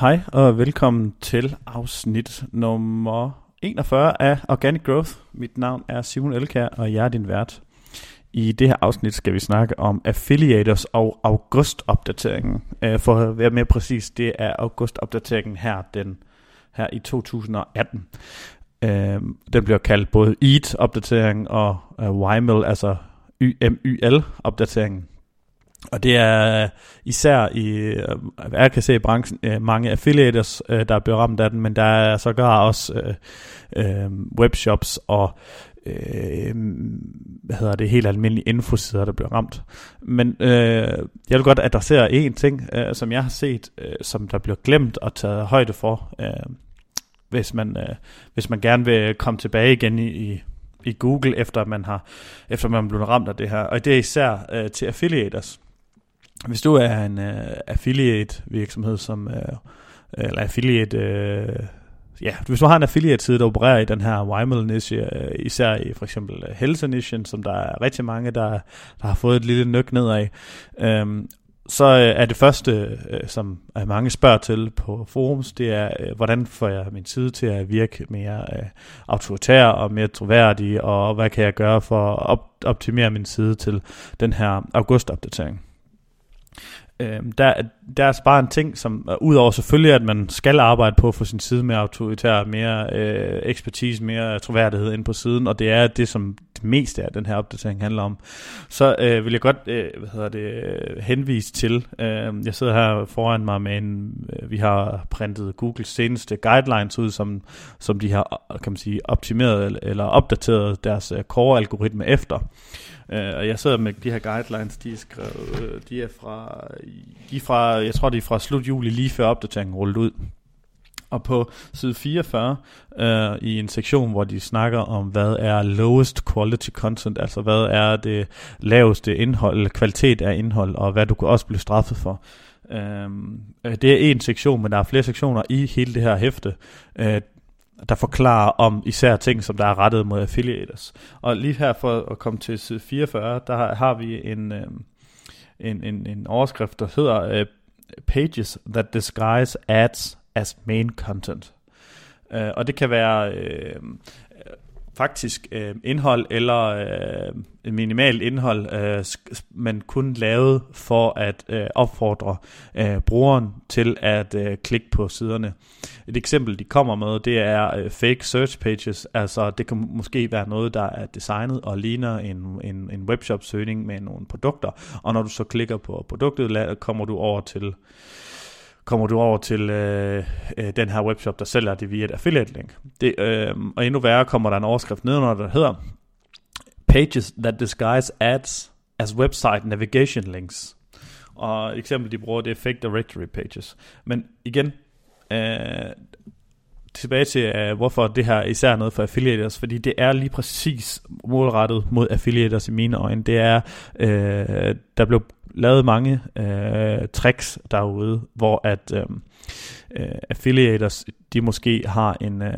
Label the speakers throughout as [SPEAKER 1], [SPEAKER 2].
[SPEAKER 1] Hej og velkommen til afsnit nummer 41 af Organic Growth. Mit navn er Simon Elkær, og jeg er din vært. I det her afsnit skal vi snakke om affiliators og augustopdateringen. Øh, for at være mere præcis, det er augustopdateringen her, den, her i 2018. Øh, den bliver kaldt både EAT-opdateringen og øh, YML, altså YMYL-opdateringen. Og det er øh, især i, øh, jeg kan se i branchen, øh, mange affiliators, der bliver ramt af den, men der er sågar også øh, webshops og øh, hvad hedder det, helt almindelige infosider, der bliver ramt. Men øh, jeg vil godt adressere en ting, øh, som jeg har set, øh, som der bliver glemt og taget højde for, øh, hvis, man, øh, hvis man gerne vil komme tilbage igen i, i i Google, efter man har efter man er blevet ramt af det her. Og det er især øh, til affiliators. Hvis du er en øh, uh, affiliate virksomhed, som, uh, eller affiliate, uh, ja, hvis du har en affiliate side, der opererer i den her YML niche, uh, især i for eksempel helse nichen, som der er rigtig mange, der, der har fået et lille nøk nedad, um, så er det første, som mange spørger til på forums, det er, hvordan får jeg min side til at virke mere autoritær og mere troværdig, og hvad kan jeg gøre for at optimere min side til den her august-opdatering. Øh, der, der er altså bare en ting, som øh, udover selvfølgelig, at man skal arbejde på at få sin side mere autoritær, mere øh, ekspertise, mere troværdighed ind på siden, og det er det, som det meste af den her opdatering handler om, så øh, vil jeg godt øh, hvad hedder det, henvise til, øh, jeg sidder her foran mig med en, øh, vi har printet Googles seneste guidelines ud, som, som de har øh, kan man sige, optimeret eller opdateret deres uh, core-algoritme efter. Og jeg sidder med de her guidelines, de er skrevet, de er fra, de fra, jeg tror det er fra slut juli, lige før opdateringen rullet ud. Og på side 44 øh, i en sektion, hvor de snakker om, hvad er lowest quality content, altså hvad er det laveste indhold, kvalitet af indhold, og hvad du kan også blive straffet for. Øhm, øh, det er en sektion, men der er flere sektioner i hele det her hæfte. øh, der forklarer om især ting, som der er rettet mod affiliators. Og lige her for at komme til side 44, der har vi en, øh, en, en, en overskrift, der hedder uh, Pages that disguise ads as main content. Uh, og det kan være uh, faktisk øh, indhold eller øh, minimalt indhold, øh, men kun lavet for at øh, opfordre øh, brugeren til at øh, klikke på siderne. Et eksempel, de kommer med, det er øh, fake search pages. Altså, det kan måske være noget, der er designet og ligner en, en, en webshop-søgning med nogle produkter. Og når du så klikker på produktet, kommer du over til kommer du over til øh, øh, den her webshop, der sælger det via et affiliate link. Det, øh, og endnu værre kommer der en overskrift nedenunder, der hedder Pages that disguise ads as website navigation links. Og eksempel, de bruger, det er fake directory pages. Men igen, øh, tilbage til, uh, hvorfor det her er især noget for affiliators, fordi det er lige præcis målrettet mod affiliators i mine øjne. Det er, uh, der blev lavet mange uh, tricks derude, hvor at uh, uh, affiliators, de måske har en, uh,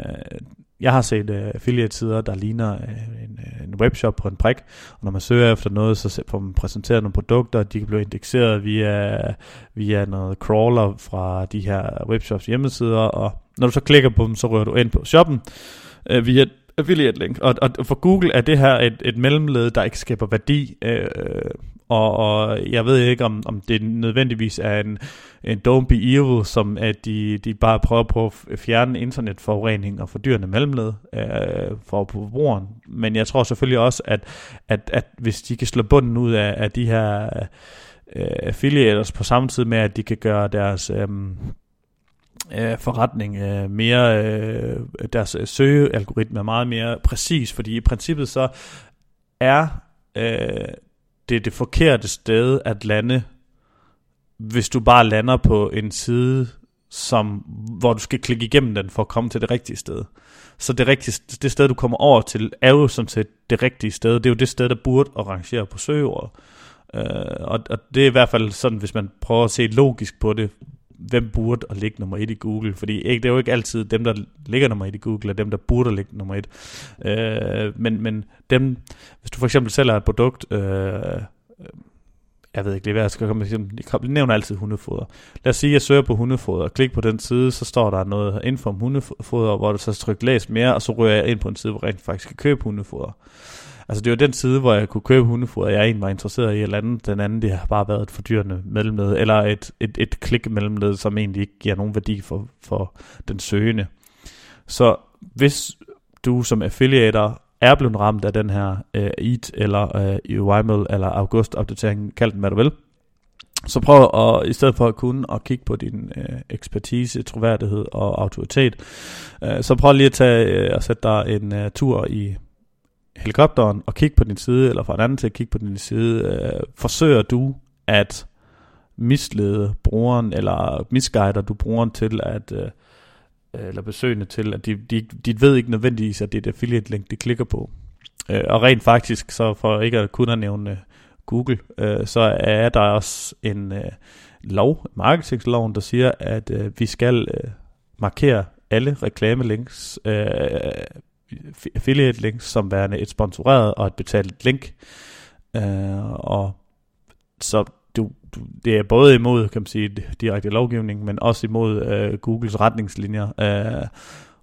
[SPEAKER 1] jeg har set uh, affiliate-sider, der ligner uh, en webshop på en prik, og når man søger efter noget, så får man præsenteret nogle produkter, de kan blive indekseret via, via noget crawler fra de her webshops hjemmesider, og når du så klikker på dem, så rører du ind på shoppen øh, via affiliate link. Og, og for Google er det her et, et mellemled, der ikke skaber værdi. Øh, og, og jeg ved ikke, om, om det nødvendigvis er en, en don't be evil, som at de, de bare prøver på at fjerne internetforurening og fordyrende mellemled øh, for forbrugeren. Men jeg tror selvfølgelig også, at, at, at hvis de kan slå bunden ud af, af de her øh, affiliators på samme tid med, at de kan gøre deres... Øh, øh, forretning øh, mere, øh, deres øh, søgealgoritme er meget mere præcis, fordi i princippet så er øh, det er det forkerte sted at lande, hvis du bare lander på en side, som, hvor du skal klikke igennem den for at komme til det rigtige sted. Så det, rigtige, det sted, du kommer over til, er jo som set det rigtige sted. Det er jo det sted, der burde arrangere på søgeordet. Uh, og, og det er i hvert fald sådan, hvis man prøver at se logisk på det, hvem burde at ligge nummer et i Google, fordi ikke, det er jo ikke altid dem, der ligger nummer et i Google, er dem, der burde at ligge nummer et. Øh, men, men dem, hvis du for eksempel sælger et produkt, øh, jeg ved ikke lige, hvad jeg skal komme med. Jeg nævner altid hundefoder. Lad os sige, at jeg søger på hundefoder. Klik på den side, så står der noget info om hundefoder, hvor du så trykker læs mere, og så ryger jeg ind på en side, hvor jeg rent faktisk kan købe hundefoder. Altså det var den side, hvor jeg kunne købe hundefoder, jeg egentlig var interesseret i, eller andet. Den anden, det har bare været et fordyrende mellemled, eller et, et, et klik mellemled, som egentlig ikke giver nogen værdi for, for den søgende. Så hvis du som affiliator er blevet ramt af den her øh, EAT eller øh, YML eller august opdatering, kald den hvad du vil, så prøv at, i stedet for at kunne at kigge på din øh, ekspertise, troværdighed og autoritet, øh, så prøv lige at tage uh, og sætte dig en øh, tur i helikopteren og kigge på din side, eller fra en anden til at kigge på din side. Øh, forsøger du at mislede brugeren, eller misguider du brugeren til at Øh, Øh, eller besøgende til, at de, de, de ved ikke nødvendigvis, at det er et affiliate link, de klikker på. Øh, og rent faktisk, så for ikke at kunne nævne øh, Google, øh, så er der også en øh, lov, marketingsloven, der siger, at øh, vi skal øh, markere alle reklamelinks, øh, affiliate links, som værende et sponsoreret og et betalt link. Øh, og så det er både imod, kan man sige, direkte lovgivning, men også imod øh, Googles retningslinjer. Øh,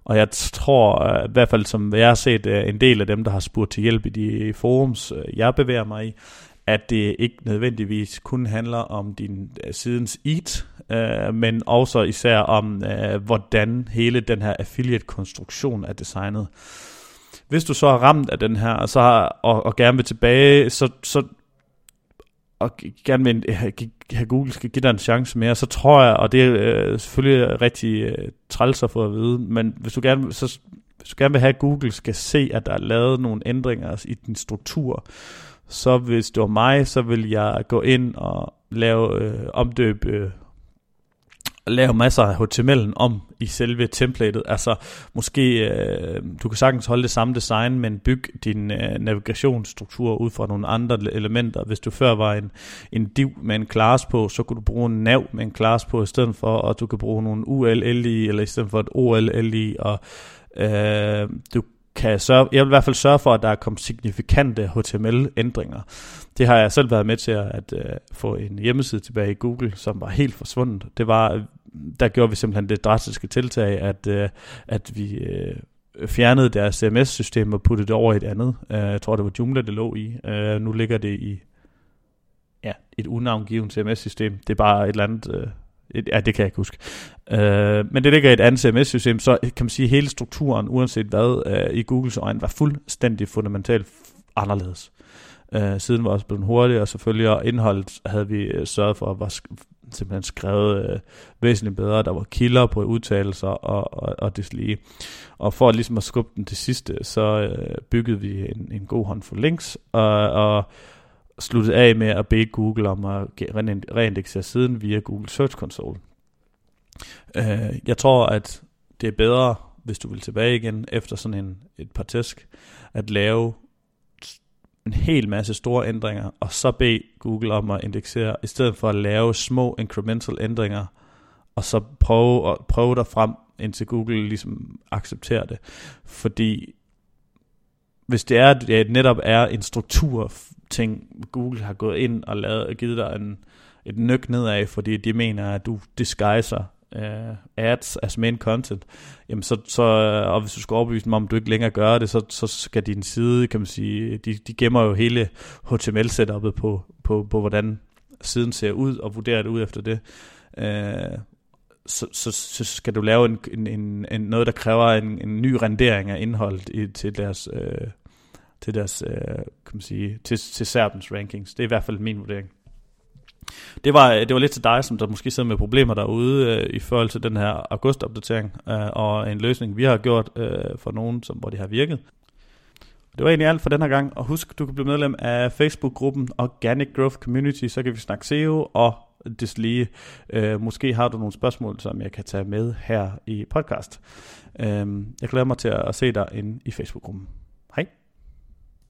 [SPEAKER 1] og jeg tror, øh, i hvert fald som jeg har set øh, en del af dem, der har spurgt til hjælp i de forums, øh, jeg bevæger mig i, at det ikke nødvendigvis kun handler om din øh, sidens eat, øh, men også især om, øh, hvordan hele den her affiliate-konstruktion er designet. Hvis du så er ramt af den her, så har, og, og gerne vil tilbage, så, så og gerne vil øh, have, Google skal give dig en chance mere, så tror jeg, og det er øh, selvfølgelig rigtig øh, træls at få at vide, men hvis du gerne, så, hvis du gerne vil have, at Google skal se, at der er lavet nogle ændringer i din struktur, så hvis det var mig, så vil jeg gå ind og lave øh, omdøb øh, lave masser af HTML'en om i selve templatet. Altså måske, øh, du kan sagtens holde det samme design, men bygge din øh, navigationsstruktur ud fra nogle andre elementer. Hvis du før var en, en div med en class på, så kunne du bruge en nav med en class på i stedet for, og du kan bruge nogle ULLI, eller i stedet for et OLLI, og øh, du kan sørge, jeg vil i hvert fald sørge for, at der er kommet signifikante HTML-ændringer. Det har jeg selv været med til at, at uh, få en hjemmeside tilbage i Google, som var helt forsvundet. Det var, der gjorde vi simpelthen det drastiske tiltag, at, øh, at vi øh, fjernede deres CMS-system og puttede det over i et andet. Øh, jeg tror, det var Joomla, det lå i. Øh, nu ligger det i ja, et unavngivet CMS-system. Det er bare et eller andet... Øh, et Ja, det kan jeg ikke huske. Øh, men det ligger i et andet CMS-system, så kan man sige, at hele strukturen, uanset hvad, øh, i Googles øjne, var fuldstændig fundamentalt anderledes. Øh, siden var også blevet hurtigere, og selvfølgelig, og indholdet havde vi øh, sørget for, at var simpelthen skrevet øh, væsentligt bedre. Der var kilder på udtalelser og, og, og lige. Og for ligesom at skubbe den til sidste, så øh, byggede vi en, en god håndfuld links, og, og sluttede af med at bede Google om at reindeksere siden via Google Search Console. Øh, jeg tror, at det er bedre, hvis du vil tilbage igen efter sådan en, et par tæsk, at lave en hel masse store ændringer, og så bede Google om at indeksere, i stedet for at lave små incremental ændringer, og så prøve, at, prøve dig frem, indtil Google ligesom accepterer det. Fordi hvis det er, at det netop er en struktur ting, Google har gået ind og lavet, og givet dig en, et nyk nedad, fordi de mener, at du disguiser uh, ads as main content, jamen så, så, øh, og hvis du skal overbevise dem om, at du ikke længere gør det, så, så skal din side, kan man sige, de, de gemmer jo hele HTML-setup'et på, på, på, hvordan siden ser ud, og vurderer det ud efter det. Uh, så, så, så skal du lave en, en, en, en, noget, der kræver en, en ny rendering af indholdet i, til deres øh, til deres, øh, kan man sige, til, til Serbens rankings. Det er i hvert fald min vurdering. Det var, øh, det var lidt til dig, som der måske sidder med problemer derude øh, i forhold til den her august-opdatering, øh, og en løsning, vi har gjort øh, for nogen, som, hvor det har virket. Det var egentlig alt for den her gang, og husk, du kan blive medlem af Facebook-gruppen Organic Growth Community, så kan vi snakke SEO og lige. Øh, måske har du nogle spørgsmål, som jeg kan tage med her i podcast. Øh, jeg glæder mig til at se dig inde i Facebook-gruppen.